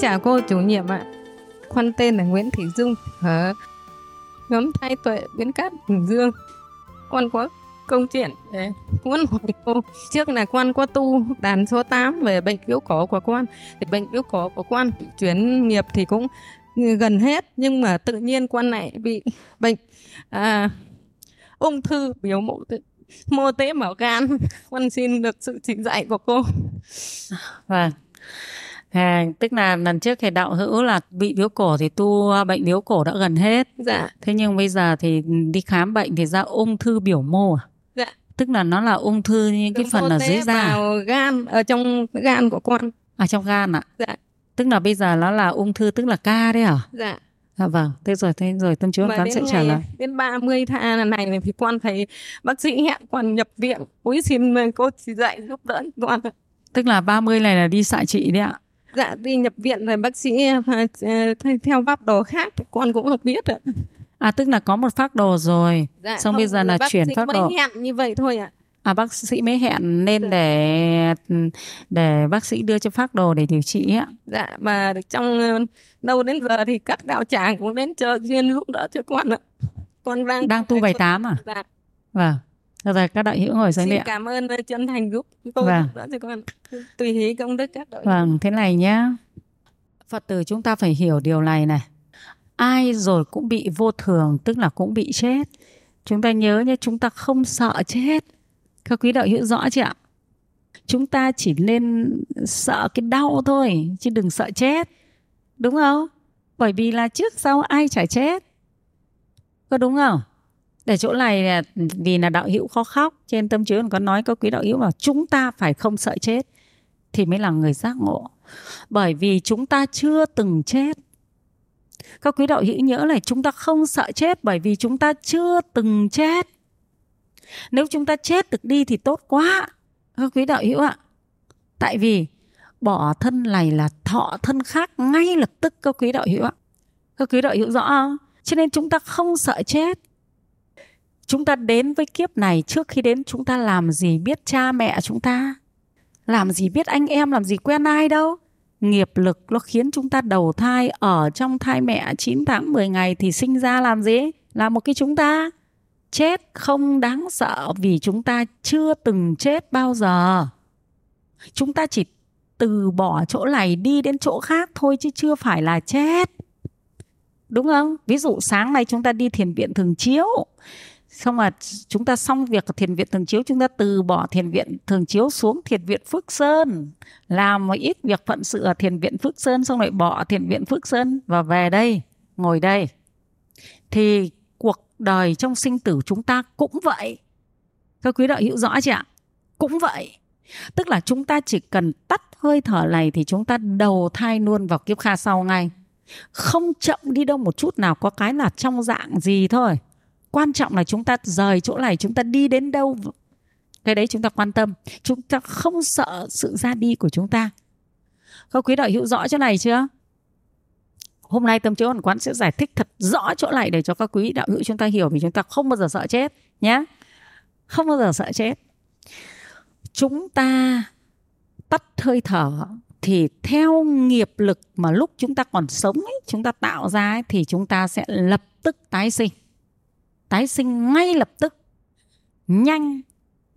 Chào cô chủ nhiệm ạ. Con tên là Nguyễn Thị Dung. Ở nhóm thay Tuệ Biến Cát Bình Dương. Con có công chuyện. Để muốn hỏi cô. Trước là con có tu đàn số 8 về bệnh yếu cổ của con thì bệnh yếu cổ của con chuyển nghiệp thì cũng gần hết nhưng mà tự nhiên con lại bị bệnh à, ung thư biểu mô mô tế bào gan. Con xin được sự chỉ dạy của cô. Vâng. À, tức là lần trước thầy đạo hữu là bị biếu cổ thì tu bệnh biếu cổ đã gần hết. Dạ. Thế nhưng bây giờ thì đi khám bệnh thì ra ung thư biểu mô à? Dạ. Tức là nó là ung thư những cái phần ở dưới da. Vào gan ở trong gan của con. À trong gan ạ? Dạ. Tức là bây giờ nó là ung thư tức là ca đấy à? Dạ. À vâng, thế rồi thế rồi tâm chúa con sẽ trả lời. Đến 30 tháng này thì con thấy bác sĩ hẹn con nhập viện. Úi xin cô chỉ dạy giúp đỡ con. Tức là 30 này là đi xạ trị đấy ạ? Dạ đi nhập viện rồi bác sĩ ờ, theo pháp đồ khác con cũng được biết ạ. À tức là có một phác đồ rồi, dạ, xong không, bây giờ là chuyển phác đồ. Hẹn như vậy thôi ạ. À bác sĩ mới hẹn nên dạ. để để bác sĩ đưa cho phác đồ để điều trị ạ. Dạ mà trong ờ, đâu đến giờ thì các đạo tràng cũng đến chờ duyên giúp đỡ cho con ạ. Con đang đang tu bài tám à? Dạ. Vâng. Rồi các đại hữu ngồi xuống đi. Cảm ơn ờ, chân thành giúp tôi vâng. đỡ cho con. Tùy hỷ công đức các đội. Vâng, thế này nhá. Phật tử chúng ta phải hiểu điều này này. Ai rồi cũng bị vô thường, tức là cũng bị chết. Chúng ta nhớ nhé, chúng ta không sợ chết. Các quý đạo hữu rõ chưa ạ? Chúng ta chỉ nên sợ cái đau thôi, chứ đừng sợ chết. Đúng không? Bởi vì là trước sau ai chả chết. Có đúng không? Để chỗ này vì là đạo hữu khó khóc, trên tâm chứa có nói có quý đạo hữu là chúng ta phải không sợ chết, thì mới là người giác ngộ. Bởi vì chúng ta chưa từng chết. Các quý đạo hữu nhớ là chúng ta không sợ chết bởi vì chúng ta chưa từng chết. Nếu chúng ta chết được đi thì tốt quá các quý đạo hữu ạ. Tại vì bỏ thân này là thọ thân khác ngay lập tức, các quý đạo hữu ạ. Các quý đạo hữu rõ không? Cho nên chúng ta không sợ chết chúng ta đến với kiếp này trước khi đến chúng ta làm gì biết cha mẹ chúng ta? Làm gì biết anh em, làm gì quen ai đâu? Nghiệp lực nó khiến chúng ta đầu thai, ở trong thai mẹ 9 tháng 10 ngày thì sinh ra làm gì? Là một cái chúng ta. Chết không đáng sợ vì chúng ta chưa từng chết bao giờ. Chúng ta chỉ từ bỏ chỗ này đi đến chỗ khác thôi chứ chưa phải là chết. Đúng không? Ví dụ sáng nay chúng ta đi thiền viện thường chiếu xong mà chúng ta xong việc ở thiền viện thường chiếu, chúng ta từ bỏ thiền viện thường chiếu xuống thiền viện phước sơn, làm một ít việc phận sự ở thiền viện phước sơn, xong lại bỏ thiền viện phước sơn và về đây, ngồi đây. Thì cuộc đời trong sinh tử chúng ta cũng vậy. Các quý đạo hữu rõ chưa ạ? Cũng vậy. Tức là chúng ta chỉ cần tắt hơi thở này thì chúng ta đầu thai luôn vào kiếp kha sau ngay. Không chậm đi đâu một chút nào, có cái là trong dạng gì thôi quan trọng là chúng ta rời chỗ này chúng ta đi đến đâu. Cái đấy chúng ta quan tâm. Chúng ta không sợ sự ra đi của chúng ta. Các quý đạo hữu rõ chỗ này chưa? Hôm nay tâm chiếu hoàn quán sẽ giải thích thật rõ chỗ này để cho các quý đạo hữu chúng ta hiểu vì chúng ta không bao giờ sợ chết nhé. Không bao giờ sợ chết. Chúng ta tắt hơi thở thì theo nghiệp lực mà lúc chúng ta còn sống ấy, chúng ta tạo ra ấy, thì chúng ta sẽ lập tức tái sinh tái sinh ngay lập tức. Nhanh.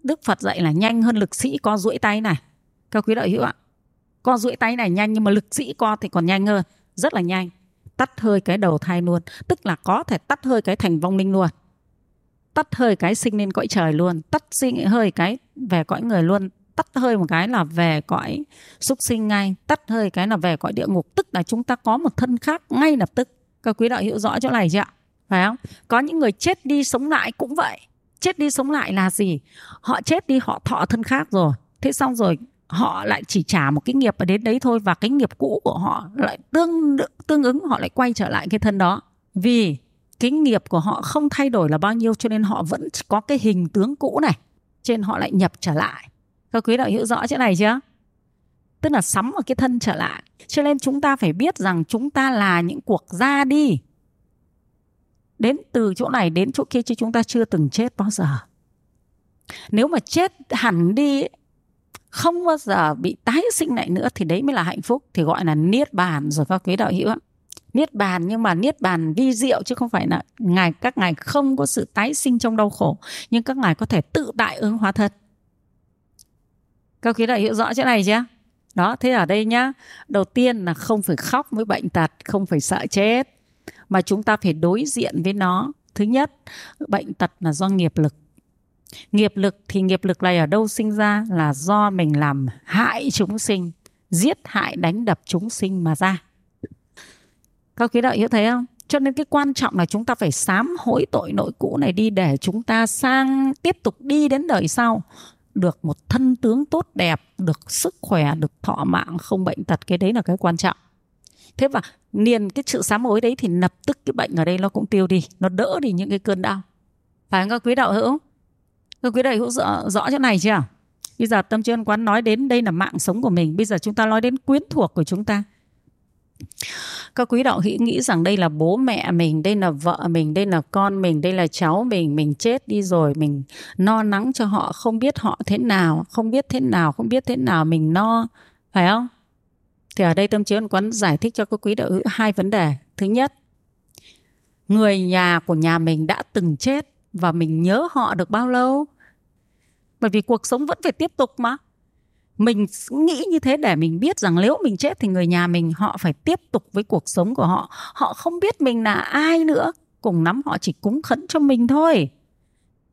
Đức phật dạy là nhanh hơn lực sĩ co duỗi tay này. Các quý đạo hữu ạ, co duỗi tay này nhanh nhưng mà lực sĩ co thì còn nhanh hơn, rất là nhanh. Tắt hơi cái đầu thai luôn, tức là có thể tắt hơi cái thành vong linh luôn. Tắt hơi cái sinh lên cõi trời luôn, tắt sinh hơi cái về cõi người luôn. Tắt hơi một cái là về cõi súc sinh ngay, tắt hơi cái là về cõi địa ngục. Tức là chúng ta có một thân khác ngay lập tức. Các quý đạo hữu rõ chỗ này chưa ạ? Phải không? Có những người chết đi sống lại cũng vậy. Chết đi sống lại là gì? Họ chết đi, họ thọ thân khác rồi. Thế xong rồi họ lại chỉ trả một cái nghiệp ở đến đấy thôi và cái nghiệp cũ của họ lại tương tương ứng, họ lại quay trở lại cái thân đó. Vì cái nghiệp của họ không thay đổi là bao nhiêu cho nên họ vẫn có cái hình tướng cũ này. Trên họ lại nhập trở lại. Các quý đạo hiểu rõ chỗ này chưa? Tức là sắm ở cái thân trở lại. Cho nên chúng ta phải biết rằng chúng ta là những cuộc ra đi đến từ chỗ này đến chỗ kia chứ chúng ta chưa từng chết bao giờ. Nếu mà chết hẳn đi, không bao giờ bị tái sinh lại nữa thì đấy mới là hạnh phúc, thì gọi là niết bàn rồi, các quý đạo hữu niết bàn nhưng mà niết bàn vi diệu chứ không phải là ngài, các ngài không có sự tái sinh trong đau khổ, nhưng các ngài có thể tự tại ứng hóa thân. Các quý đạo hữu rõ chỗ này chưa? Đó, thế ở đây nhá, đầu tiên là không phải khóc với bệnh tật, không phải sợ chết mà chúng ta phải đối diện với nó. Thứ nhất, bệnh tật là do nghiệp lực. Nghiệp lực thì nghiệp lực này ở đâu sinh ra? Là do mình làm hại chúng sinh, giết hại, đánh đập chúng sinh mà ra. Các quý đạo hiểu thấy không? Cho nên cái quan trọng là chúng ta phải sám hối tội nội cũ này đi để chúng ta sang tiếp tục đi đến đời sau. Được một thân tướng tốt đẹp, được sức khỏe, được thọ mạng, không bệnh tật, cái đấy là cái quan trọng thế và niền cái sự sám hối đấy thì lập tức cái bệnh ở đây nó cũng tiêu đi nó đỡ đi những cái cơn đau. Phải không các quý đạo hữu? Các quý đạo hữu rõ, rõ chỗ này chưa? Bây giờ tâm chuyên quán nói đến đây là mạng sống của mình bây giờ chúng ta nói đến quyến thuộc của chúng ta. Các quý đạo hữu nghĩ rằng đây là bố mẹ mình đây là vợ mình đây là con mình đây là cháu mình mình chết đi rồi mình no nắng cho họ không biết họ thế nào không biết thế nào không biết thế nào mình no phải không? Thì ở đây tâm trí quán giải thích cho các quý đạo hữu hai vấn đề. Thứ nhất, người nhà của nhà mình đã từng chết và mình nhớ họ được bao lâu? Bởi vì cuộc sống vẫn phải tiếp tục mà. Mình nghĩ như thế để mình biết rằng nếu mình chết thì người nhà mình, họ phải tiếp tục với cuộc sống của họ. Họ không biết mình là ai nữa, cùng lắm họ chỉ cúng khấn cho mình thôi.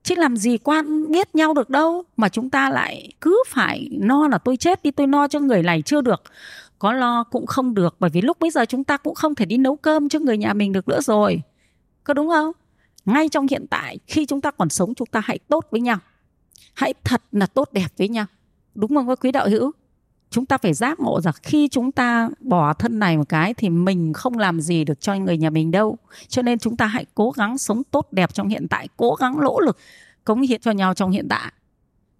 Chứ làm gì quan biết nhau được đâu, mà chúng ta lại cứ phải no là tôi chết đi, tôi no cho người này chưa được có lo cũng không được, bởi vì lúc bây giờ chúng ta cũng không thể đi nấu cơm cho người nhà mình được nữa rồi. Có đúng không? Ngay trong hiện tại, khi chúng ta còn sống, chúng ta hãy tốt với nhau. Hãy thật là tốt đẹp với nhau. Đúng không, các quý đạo hữu? Chúng ta phải giác ngộ rằng khi chúng ta bỏ thân này một cái thì mình không làm gì được cho người nhà mình đâu. Cho nên chúng ta hãy cố gắng sống tốt đẹp trong hiện tại, cố gắng nỗ lực, cống hiến cho nhau trong hiện tại.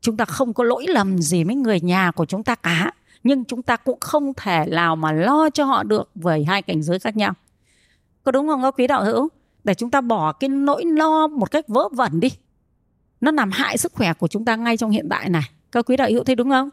Chúng ta không có lỗi lầm gì với người nhà của chúng ta cả nhưng chúng ta cũng không thể nào mà lo cho họ được với hai cảnh giới khác nhau. Có đúng không các quý đạo hữu? Để chúng ta bỏ cái nỗi lo một cách vớ vẩn đi. Nó làm hại sức khỏe của chúng ta ngay trong hiện tại này. Các quý đạo hữu thấy đúng không?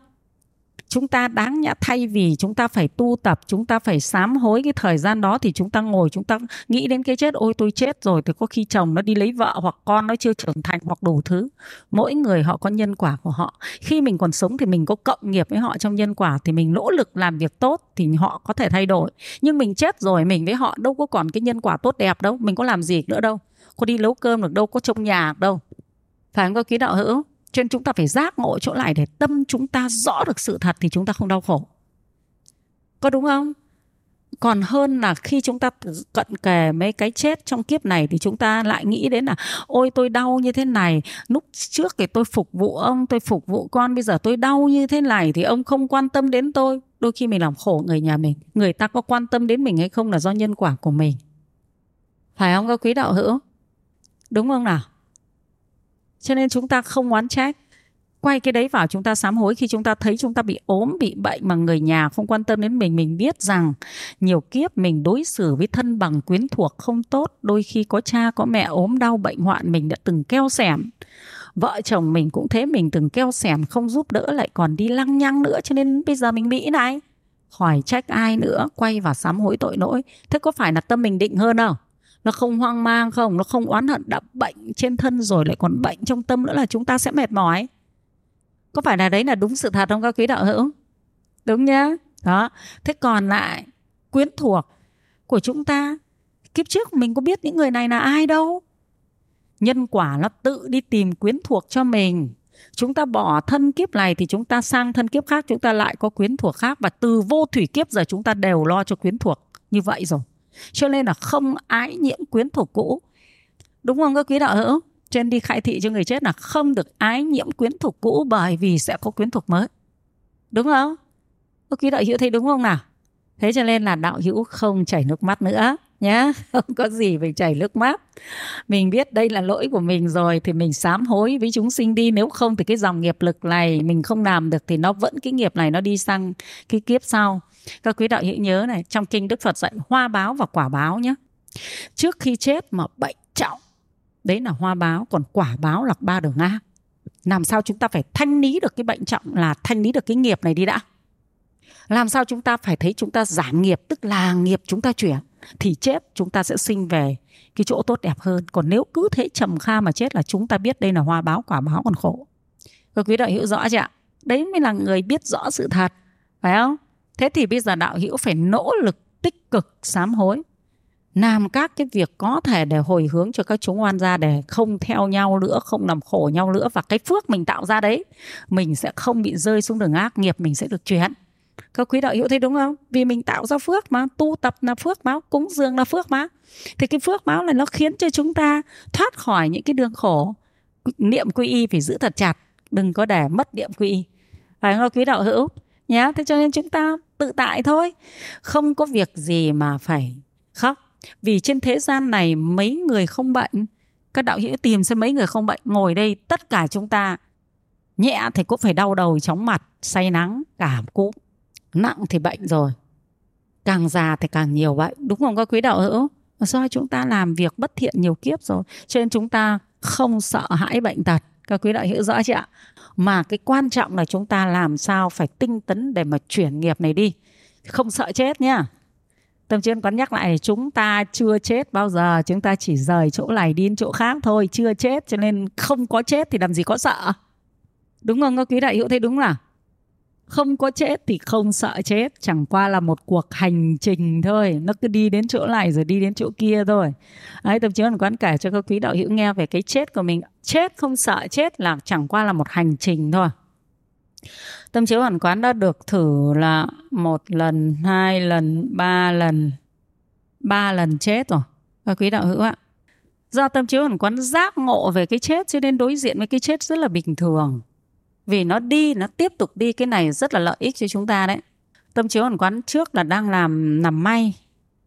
Chúng ta đáng nhẽ thay vì chúng ta phải tu tập, chúng ta phải sám hối cái thời gian đó thì chúng ta ngồi, chúng ta nghĩ đến cái chết. Ôi, tôi chết rồi, thì có khi chồng nó đi lấy vợ hoặc con nó chưa trưởng thành hoặc đủ thứ. Mỗi người họ có nhân quả của họ. Khi mình còn sống thì mình có cộng nghiệp với họ trong nhân quả, thì mình nỗ lực làm việc tốt thì họ có thể thay đổi. Nhưng mình chết rồi, mình với họ đâu có còn cái nhân quả tốt đẹp đâu. Mình có làm gì nữa đâu? Có đi nấu cơm được đâu, có trông nhà được đâu. Phải không có ký đạo hữu? Cho nên chúng ta phải giác ngộ chỗ này để tâm chúng ta rõ được sự thật thì chúng ta không đau khổ. Có đúng không? Còn hơn là khi chúng ta cận kề mấy cái chết trong kiếp này thì chúng ta lại nghĩ đến là, ôi, tôi đau như thế này. Lúc trước thì tôi phục vụ ông, tôi phục vụ con, bây giờ tôi đau như thế này thì ông không quan tâm đến tôi. Đôi khi mình làm khổ người nhà mình. Người ta có quan tâm đến mình hay không là do nhân quả của mình. Phải không các quý đạo hữu? Đúng không nào? Cho nên chúng ta không oán trách. Quay cái đấy vào chúng ta sám hối khi chúng ta thấy chúng ta bị ốm, bị bệnh mà người nhà không quan tâm đến mình mình biết rằng nhiều kiếp mình đối xử với thân bằng quyến thuộc không tốt. Đôi khi có cha, có mẹ ốm đau, bệnh hoạn, mình đã từng keo xẻm vợ chồng mình cũng thế, mình từng keo xẻm không giúp đỡ lại còn đi lăng nhăng nữa. Cho nên bây giờ mình bị này. Khỏi trách ai nữa, quay vào sám hối tội lỗi. Thế có phải là tâm mình định hơn không? Nó không hoang mang không? Nó không oán hận, đã bệnh trên thân rồi, lại còn bệnh trong tâm nữa là chúng ta sẽ mệt mỏi. Có phải là đấy là đúng sự thật không, các quý đạo hữu? Đúng nhá. Đó. Thế còn lại, quyến thuộc của chúng ta, kiếp trước mình có biết những người này là ai đâu? Nhân quả nó tự đi tìm quyến thuộc cho mình. Chúng ta bỏ thân kiếp này thì chúng ta sang thân kiếp khác, chúng ta lại có quyến thuộc khác và từ vô thủy kiếp giờ chúng ta đều lo cho quyến thuộc. Như vậy rồi cho nên là không ái nhiễm quyến thuộc cũ. Đúng không các quý đạo hữu? Trên đi khai thị cho người chết là không được ái nhiễm quyến thuộc cũ bởi vì sẽ có quyến thuộc mới. Đúng không? Các quý đạo hữu thấy đúng không nào? Thế cho nên là đạo hữu không chảy nước mắt nữa nhá. Không có gì phải chảy nước mắt. Mình biết đây là lỗi của mình rồi thì mình sám hối với chúng sinh đi. Nếu không thì cái dòng nghiệp lực này mình không làm được thì nó vẫn, cái nghiệp này nó đi sang cái kiếp sau. Các quý đạo hữu nhớ này, trong kinh đức phật dạy hoa báo và quả báo nhé trước khi chết mà bệnh trọng, đấy là hoa báo, còn quả báo là ba đường ngang làm sao chúng ta phải thanh lý được cái bệnh trọng là thanh lý được cái nghiệp này đi đã? Làm sao chúng ta phải thấy chúng ta giảm nghiệp, tức là nghiệp chúng ta chuyển? Thì chết, chúng ta sẽ sinh về cái chỗ tốt đẹp hơn. Còn nếu cứ thế trầm kha mà chết là chúng ta biết đây là hoa báo quả báo còn khổ. Các quý đạo hữu rõ chưa ạ? Đấy mới là người biết rõ sự thật, phải không? Thế thì bây giờ đạo hữu phải nỗ lực tích cực sám hối, làm các cái việc có thể để hồi hướng cho các chúng oan gia để không theo nhau nữa, không làm khổ nhau nữa. Và cái phước mình tạo ra đấy, mình sẽ không bị rơi xuống đường ác nghiệp, mình sẽ được chuyển các quý đạo hữu thấy đúng không? Vì mình tạo ra phước mà, tu tập là phước báo, cúng dường là phước báo. Thì cái phước báo này nó khiến cho chúng ta thoát khỏi những cái đường khổ. Niệm quy y phải giữ thật chặt, đừng có để mất niệm quy y. Phải không, quý đạo hữu? Nhé thế cho nên chúng ta tự tại thôi. Không có việc gì mà phải khóc. Vì trên thế gian này mấy người không bệnh, các đạo hữu tìm xem mấy người không bệnh, ngồi đây tất cả chúng ta nhẹ thì cũng phải đau đầu chóng mặt, say nắng, cảm cúm nặng thì bệnh rồi. Càng già thì càng nhiều bệnh. Đúng không các quý đạo hữu? Do chúng ta làm việc bất thiện nhiều kiếp rồi, cho nên chúng ta không sợ hãi bệnh tật. Các quý đạo hữu rõ chưa ạ? Mà cái quan trọng là chúng ta làm sao phải tinh tấn để mà chuyển nghiệp này đi. Không sợ chết nhá. Tâm chuyên quán nhắc lại, chúng ta chưa chết bao giờ, chúng ta chỉ rời chỗ này đi đến chỗ khác thôi, chưa chết, cho nên không có chết thì làm gì có sợ. Đúng không các quý đại hữu? Thấy đúng là không có chết thì không sợ chết, chẳng qua là một cuộc hành trình thôi. Nó cứ đi đến chỗ này rồi đi đến chỗ kia thôi. Ấy chiếu hoàn quán kể cho các quý đạo hữu nghe về cái chết của mình. Chết không sợ, chết là chẳng qua là một hành trình thôi. Tâm chiếu hoàn quán đã được thử là một lần, hai lần, ba lần ba lần chết rồi. Các quý đạo hữu ạ. Do tâm chiếu hoàn quán giác ngộ về cái chết, cho nên đối diện với cái chết rất là bình thường vì nó đi nó tiếp tục đi cái này rất là lợi ích cho chúng ta đấy. Tâm chiếu hoàn quán trước là đang làm nằm may.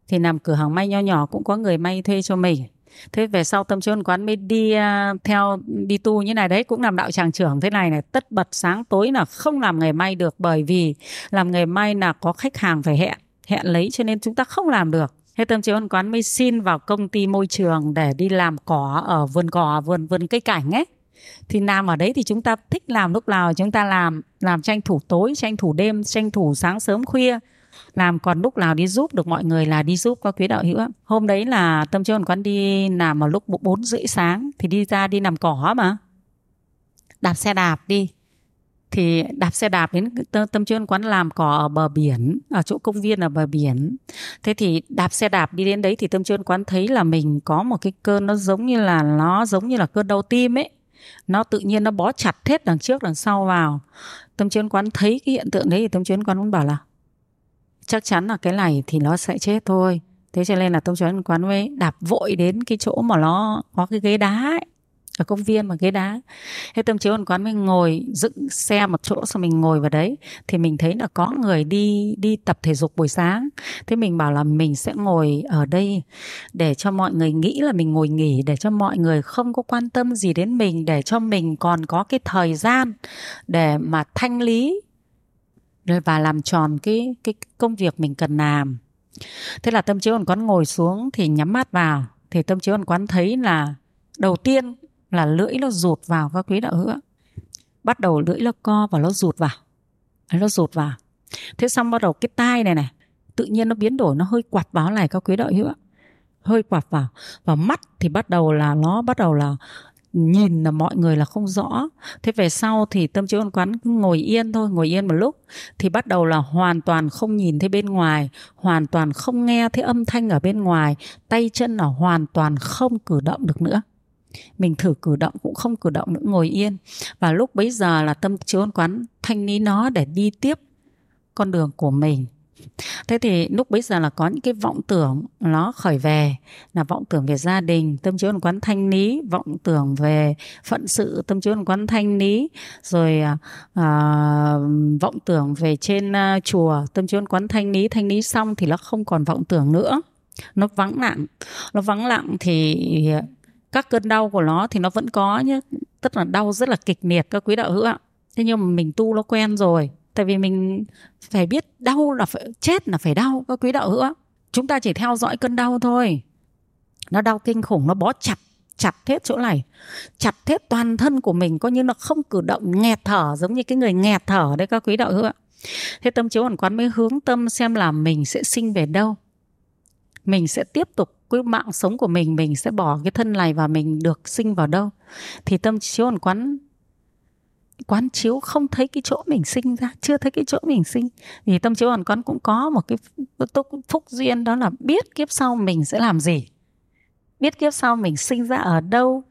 Thì làm cửa hàng may nho nhỏ cũng có người may thuê cho mình. Thế về sau tâm chiếu quán mới đi uh, theo đi tu như này đấy cũng làm đạo tràng trưởng thế này này. Tất bật sáng tối là không làm nghề may được bởi vì làm nghề may là có khách hàng phải hẹn hẹn lấy cho nên chúng ta không làm được. Thế tâm chiếu quán mới xin vào công ty môi trường để đi làm cỏ ở vườn cỏ vườn vườn cây cảnh ấy thì làm ở đấy thì chúng ta thích làm lúc nào, chúng ta làm làm tranh thủ tối, tranh thủ đêm, tranh thủ sáng sớm khuya. Làm còn lúc nào đi giúp được mọi người là đi giúp các quý đạo hữu hôm đấy là tâm trí quán đi làm vào lúc bốn rưỡi sáng, thì đi ra đi làm cỏ mà. Đạp xe đạp đi. Thì đạp xe đạp đến tâm trí quán làm cỏ ở bờ biển, ở chỗ công viên ở bờ biển. Thế thì đạp xe đạp đi đến đấy thì tâm trí quán thấy là mình có một cái cơn nó giống như là, nó giống như là cơn đau tim ấy nó tự nhiên nó bó chặt hết đằng trước đằng sau vào. Tâm trí quán thấy cái hiện tượng đấy thì tâm trí quán cũng bảo là chắc chắn là cái này thì nó sẽ chết thôi. Thế cho nên là tông chuẩn quán mới đạp vội đến cái chỗ mà nó có cái ghế đá ấy, ở công viên mà ghế đá. Thế tâm chiếu quán mình ngồi dựng xe một chỗ, xong mình ngồi vào đấy. Thì mình thấy là có người đi đi tập thể dục buổi sáng. Thế mình bảo là mình sẽ ngồi ở đây để cho mọi người nghĩ là mình ngồi nghỉ, để cho mọi người không có quan tâm gì đến mình, để cho mình còn có cái thời gian để mà thanh lý và làm tròn cái cái công việc mình cần làm. Thế là tâm chiếu ẩn quán ngồi xuống thì nhắm mắt vào. Thì tâm chiếu ẩn quán thấy là đầu tiên là lưỡi nó rụt vào, các quý đạo hữu bắt đầu lưỡi nó co và nó rụt vào. Nó rụt vào. Thế xong bắt đầu cái tai này này, tự nhiên nó biến đổi, nó hơi quạt vào này, các quý đạo hữu hơi quạt vào. Và mắt thì bắt đầu là nó bắt đầu là nhìn là mọi người là không rõ. Thế về sau thì tâm trí ôn quán ngồi yên thôi, ngồi yên một lúc. Thì bắt đầu là hoàn toàn không nhìn thấy bên ngoài, hoàn toàn không nghe thấy âm thanh ở bên ngoài. Tay chân là hoàn toàn không cử động được nữa mình thử cử động cũng không cử động nữa ngồi yên. Và lúc bấy giờ là tâm trí ôn quán thanh lý nó để đi tiếp con đường của mình. Thế thì lúc bấy giờ là có những cái vọng tưởng nó khởi về là vọng tưởng về gia đình tâm trí quán thanh lý vọng tưởng về phận sự tâm trí quán thanh lý rồi à, à vọng tưởng về trên uh, chùa tâm trí quán thanh lý thanh lý xong thì nó không còn vọng tưởng nữa. Nó vắng lặng. Nó vắng lặng thì các cơn đau của nó thì nó vẫn có nhé tức là đau rất là kịch liệt các quý đạo hữu ạ. Thế nhưng mà mình tu nó quen rồi. Tại vì mình phải biết đau là phải, chết là phải đau các quý đạo hữu ạ. chúng ta chỉ theo dõi cơn đau thôi. Nó đau kinh khủng, nó bó chặt chặt hết chỗ này. Chặt hết toàn thân của mình, coi như nó không cử động, nghẹt thở, giống như cái người nghẹt thở đấy các quý đạo hữu ạ. Thế tâm chiếu hoàn quán mới hướng tâm xem là mình sẽ sinh về đâu mình sẽ tiếp tục cái mạng sống của mình mình sẽ bỏ cái thân này và mình được sinh vào đâu. Thì tâm chiếu còn quán quán chiếu không thấy cái chỗ mình sinh ra, chưa thấy cái chỗ mình sinh. Vì tâm chiếu hoàn quán cũng có một cái phúc duyên đó là biết kiếp sau mình sẽ làm gì, biết kiếp sau mình sinh ra ở đâu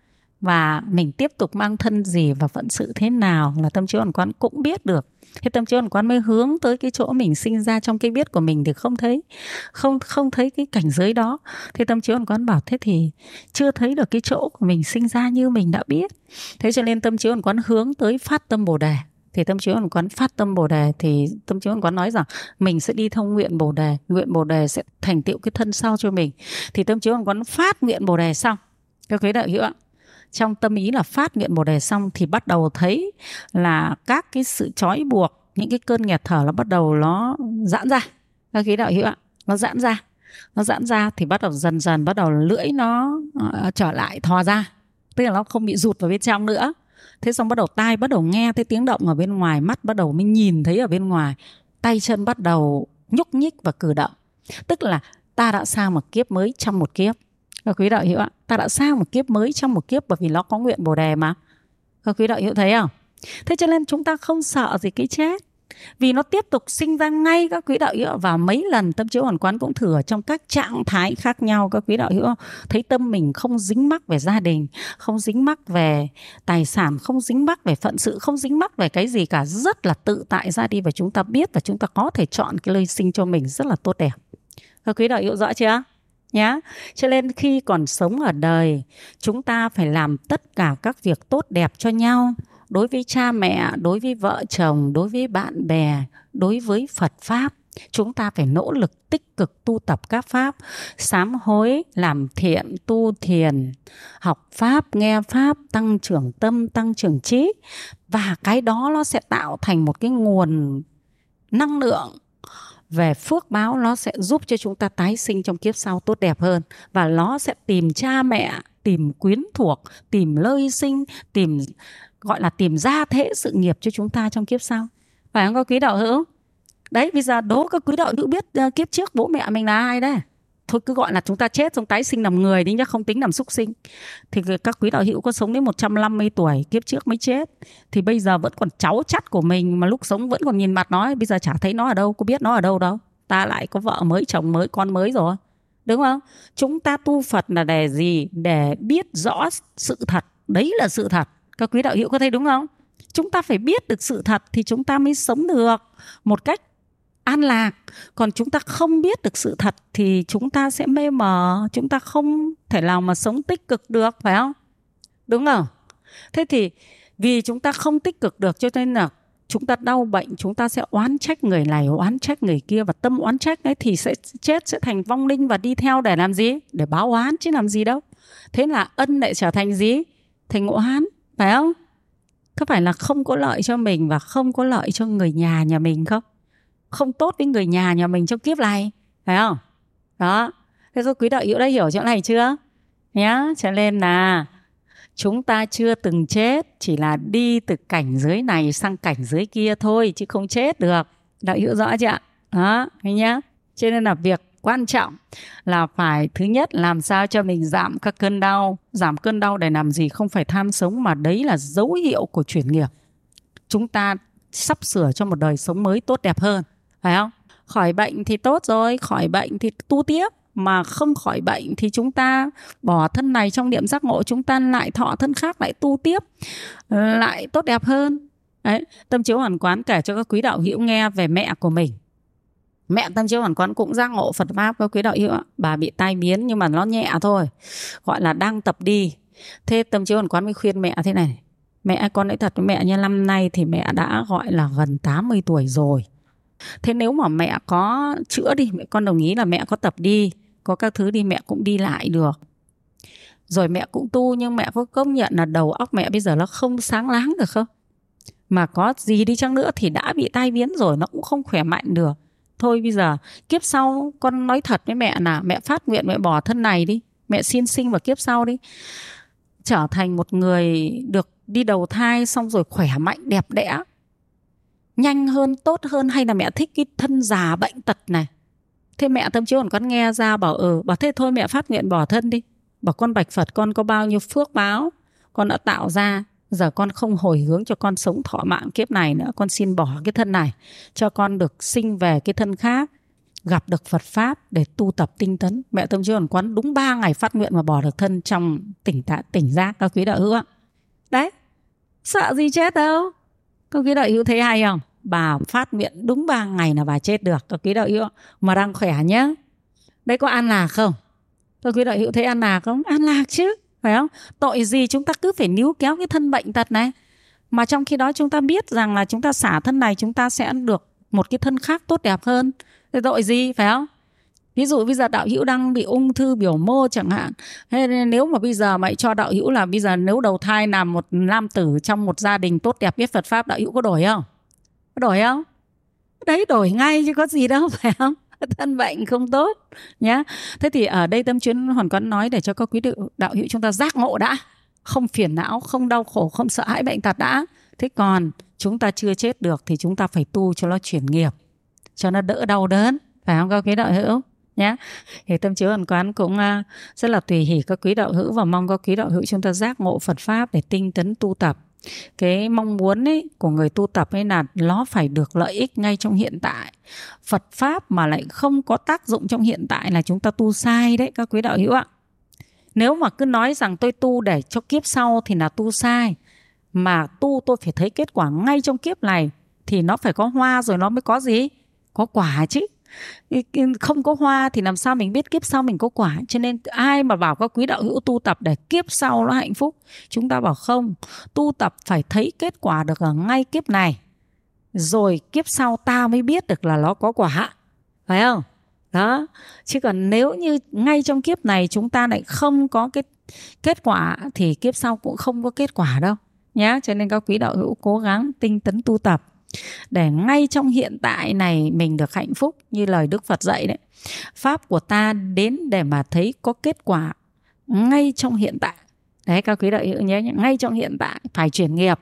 và mình tiếp tục mang thân gì và phận sự thế nào là tâm chiếu hoàn quán cũng biết được. Thế tâm chiếu hoàn quán mới hướng tới cái chỗ mình sinh ra trong cái biết của mình thì không thấy, không không thấy cái cảnh giới đó. Thế tâm chiếu hoàn quán bảo thế thì chưa thấy được cái chỗ của mình sinh ra như mình đã biết. Thế cho nên tâm chiếu hoàn quán hướng tới phát tâm bồ đề. Thì tâm chiếu hoàn quán phát tâm bồ đề thì tâm chiếu hoàn quán nói rằng mình sẽ đi thông nguyện bồ đề. Nguyện bồ đề sẽ thành tựu cái thân sau cho mình. Thì tâm chiếu hoàn quán phát nguyện bồ đề xong. Các quý đạo hữu ạ trong tâm ý là phát nguyện bồ đề xong thì bắt đầu thấy là các cái sự trói buộc những cái cơn nghẹt thở nó bắt đầu nó giãn ra. Các quý đạo hữu ạ nó giãn ra. Nó giãn ra thì bắt đầu dần dần bắt đầu lưỡi nó uh, trở lại thò ra. Tức là nó không bị rụt vào bên trong nữa. Thế xong bắt đầu tai bắt đầu nghe thấy tiếng động ở bên ngoài mắt bắt đầu mới nhìn thấy ở bên ngoài. Tay chân bắt đầu nhúc nhích và cử động. Tức là ta đã sang một kiếp mới trong một kiếp các quý đạo hữu ạ, ta đã sang một kiếp mới trong một kiếp bởi vì nó có nguyện bồ đề mà. Các quý đạo hữu thấy không? Thế cho nên chúng ta không sợ gì cái chết. Vì nó tiếp tục sinh ra ngay các quý đạo hữu và mấy lần tâm chiếu hoàn quán cũng thử ở trong các trạng thái khác nhau, các quý đạo hữu thấy tâm mình không dính mắc về gia đình, không dính mắc về tài sản, không dính mắc về phận sự, không dính mắc về cái gì cả, rất là tự tại ra đi và chúng ta biết và chúng ta có thể chọn cái nơi sinh cho mình rất là tốt đẹp. Các quý đạo hữu rõ chưa? Nhá. Cho nên khi còn sống ở đời, chúng ta phải làm tất cả các việc tốt đẹp cho nhau. Đối với cha mẹ, đối với vợ chồng, đối với bạn bè, đối với phật pháp, chúng ta phải nỗ lực tích cực tu tập các pháp. Sám hối, làm thiện, tu thiền, học pháp, nghe pháp, tăng trưởng tâm, tăng trưởng trí. Và cái đó nó sẽ tạo thành một cái nguồn năng lượng về phước báo nó sẽ giúp cho chúng ta tái sinh trong kiếp sau tốt đẹp hơn. Và nó sẽ tìm cha mẹ, tìm quyến thuộc, tìm lơi sinh, tìm, gọi là tìm gia thế sự nghiệp cho chúng ta trong kiếp sau. Phải không? Có quý đạo hữu? Đấy, bây giờ đố các quý đạo hữu biết à, kiếp trước bố mẹ mình là ai đấy thôi, cứ gọi là chúng ta chết xong tái sinh làm người đi nhá, không tính làm súc sinh. Thì các quý đạo hữu có sống đến 150 tuổi, kiếp trước mới chết. Thì bây giờ vẫn còn cháu chắt của mình mà lúc sống vẫn còn nhìn mặt nó bây giờ chả thấy nó ở đâu, có biết nó ở đâu đâu. Ta lại có vợ mới, chồng mới, con mới rồi. Đúng không? Chúng ta tu phật là để gì? Để biết rõ sự thật. Đấy là sự thật. Các quý đạo hữu có thấy đúng không? Chúng ta phải biết được sự thật thì chúng ta mới sống được. Một cách an lạc. Còn chúng ta không biết được sự thật thì chúng ta sẽ mê mờ, chúng ta không thể nào mà sống tích cực được, phải không? Đúng không? Thế thì vì chúng ta không tích cực được cho nên là chúng ta đau bệnh, chúng ta sẽ oán trách người này, oán trách người kia và tâm oán trách ấy thì sẽ chết, sẽ thành vong linh và đi theo để làm gì? Để báo oán chứ làm gì đâu. Thế là ân lại trở thành gì? Thành oán, phải không? Có phải là không có lợi cho mình và không có lợi cho người nhà nhà mình không? Không tốt với người nhà nhà mình trong kiếp này. Phải không? Đó. Thế các quý đạo hữu đã hiểu chỗ này chưa? Nhá, cho nên là chúng ta chưa từng chết, chỉ là đi từ cảnh giới này sang cảnh giới kia thôi, chứ không chết được. Đạo hữu rõ chưa ạ? Đó nhá. Cho nên là việc quan trọng là phải thứ nhất làm sao cho mình giảm các cơn đau, giảm cơn đau để làm gì? Không phải tham sống, mà đấy là dấu hiệu của chuyển nghiệp. Chúng ta sắp sửa cho một đời sống mới tốt đẹp hơn phải không? Khỏi bệnh thì tốt rồi, khỏi bệnh thì tu tiếp. Mà không khỏi bệnh thì chúng ta bỏ thân này trong niệm giác ngộ, chúng ta lại thọ thân khác, lại tu tiếp, lại tốt đẹp hơn. Đấy, tâm chiếu hoàn quán kể cho các quý đạo hữu nghe về mẹ của mình. Mẹ tâm chiếu hoàn quán cũng giác ngộ phật pháp, các quý đạo hữu bà bị tai biến nhưng mà nó nhẹ thôi, gọi là đang tập đi. Thế tâm chiếu hoàn quán mới khuyên mẹ thế này, mẹ, con nói thật với mẹ như năm nay thì mẹ đã gọi là gần 80 tuổi rồi thế nếu mà mẹ có chữa đi, mẹ con đồng ý là mẹ có tập đi, có các thứ đi, mẹ cũng đi lại được. Rồi mẹ cũng tu, nhưng mẹ có công nhận là đầu óc mẹ bây giờ nó không sáng láng được không? Mà có gì đi chăng nữa thì đã bị tai biến rồi, nó cũng không khỏe mạnh được. Thôi bây giờ, kiếp sau con nói thật với mẹ là mẹ phát nguyện mẹ bỏ thân này đi, mẹ xin sinh vào kiếp sau đi. Trở thành một người được đi đầu thai xong rồi khỏe mạnh, đẹp đẽ nhanh hơn, tốt hơn hay là mẹ thích cái thân già bệnh tật này? Thế mẹ tâm trí còn con nghe ra bảo ừ bảo thế thôi mẹ phát nguyện bỏ thân đi. Bảo con bạch phật, con có bao nhiêu phước báo? Con đã tạo ra, giờ con không hồi hướng cho con sống thọ mạng kiếp này nữa. Con xin bỏ cái thân này, cho con được sinh về cái thân khác, gặp được Phật pháp để tu tập tinh tấn. Mẹ tâm chưa còn quán đúng 3 ngày phát nguyện mà bỏ được thân trong tỉnh tạ tỉnh giác các quý đạo hữu ạ. Đấy, sợ gì chết đâu các quý đạo hữu thấy hay không? Bà phát nguyện đúng 3 ngày là bà chết được. Các quý đạo hữu mà đang khỏe nhá. Đấy có an lạc không? Các quý đạo hữu thấy an lạc không? An lạc chứ, phải không? Tội gì chúng ta cứ phải níu kéo cái thân bệnh tật này? Mà trong khi đó chúng ta biết rằng là chúng ta xả thân này, chúng ta sẽ được một cái thân khác tốt đẹp hơn. Thế tội gì, phải không? Ví dụ bây giờ đạo hữu đang bị ung thư biểu mô chẳng hạn, hay nếu mà bây giờ mày cho đạo hữu là bây giờ nếu đầu thai làm một nam tử trong một gia đình tốt đẹp biết Phật pháp, đạo hữu có đổi không? Có đổi không? Đấy, đổi ngay chứ có gì đâu, phải không? Thân bệnh không tốt nhé thế thì ở đây tâm chuyên hoàn quán nói để cho các quý đạo hữu chúng ta giác ngộ đã. Không phiền não, không đau khổ, không sợ hãi bệnh tật đã. Thế còn chúng ta chưa chết được thì chúng ta phải tu cho nó chuyển nghiệp, cho nó đỡ đau đớn. Phải không các quý đạo hữu? Nhé thì tâm chiếu hoàn quán cũng uh, rất là tùy hỷ các quý đạo hữu và mong các quý đạo hữu chúng ta giác ngộ Phật pháp để tinh tấn tu tập. Cái mong muốn ấy của người tu tập ấy là nó phải được lợi ích ngay trong hiện tại. Phật pháp mà lại không có tác dụng trong hiện tại là chúng ta tu sai đấy các quý đạo hữu ạ. Nếu mà cứ nói rằng tôi tu để cho kiếp sau thì là tu sai mà tu tôi phải thấy kết quả ngay trong kiếp này thì nó phải có hoa rồi nó mới có gì? Có quả chứ không có hoa thì làm sao mình biết kiếp sau mình có quả? Cho nên ai mà bảo các quý đạo hữu tu tập để kiếp sau nó hạnh phúc? Chúng ta bảo không, tu tập phải thấy kết quả được ở ngay kiếp này. Rồi kiếp sau ta mới biết được là nó có quả. Phải không? Đó. Chứ còn nếu như ngay trong kiếp này chúng ta lại không có cái kết quả thì kiếp sau cũng không có kết quả đâu. Nhá. Cho nên các quý đạo hữu cố gắng tinh tấn tu tập để ngay trong hiện tại này mình được hạnh phúc như lời Đức Phật dạy đấy. Pháp của ta đến để mà thấy có kết quả ngay trong hiện tại. Đấy các quý đạo hữu nhớ nhé, ngay trong hiện tại phải chuyển nghiệp.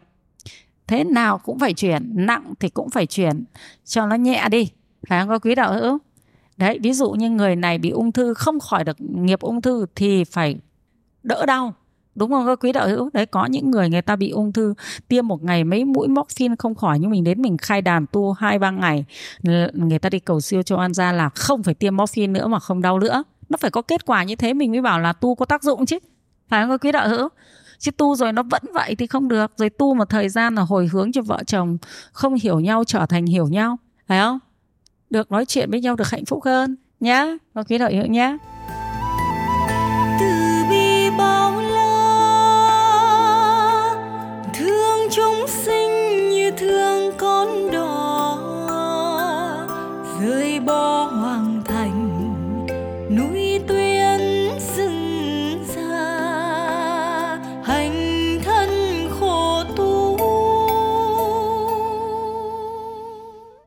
Thế nào cũng phải chuyển, nặng thì cũng phải chuyển cho nó nhẹ đi. Phải không các quý đạo hữu? Đấy, ví dụ như người này bị ung thư không khỏi được nghiệp ung thư thì phải đỡ đau đúng không? Các quý đạo hữu? Đấy, có những người người ta bị ung thư, tiêm một ngày mấy mũi morphine không khỏi nhưng mình đến mình khai đàn tu hai, ba ngày người ta đi cầu siêu cho an gia là không phải tiêm morphine nữa mà không đau nữa. Nó phải có kết quả như thế mình mới bảo là tu có tác dụng chứ. Phải không các quý đạo hữu? Chứ tu rồi nó vẫn vậy thì không được. Rồi tu một thời gian là hồi hướng cho vợ chồng không hiểu nhau trở thành hiểu nhau. Phải không? Được nói chuyện với nhau được hạnh phúc hơn nhá, các quý đạo hữu nhé rơi thương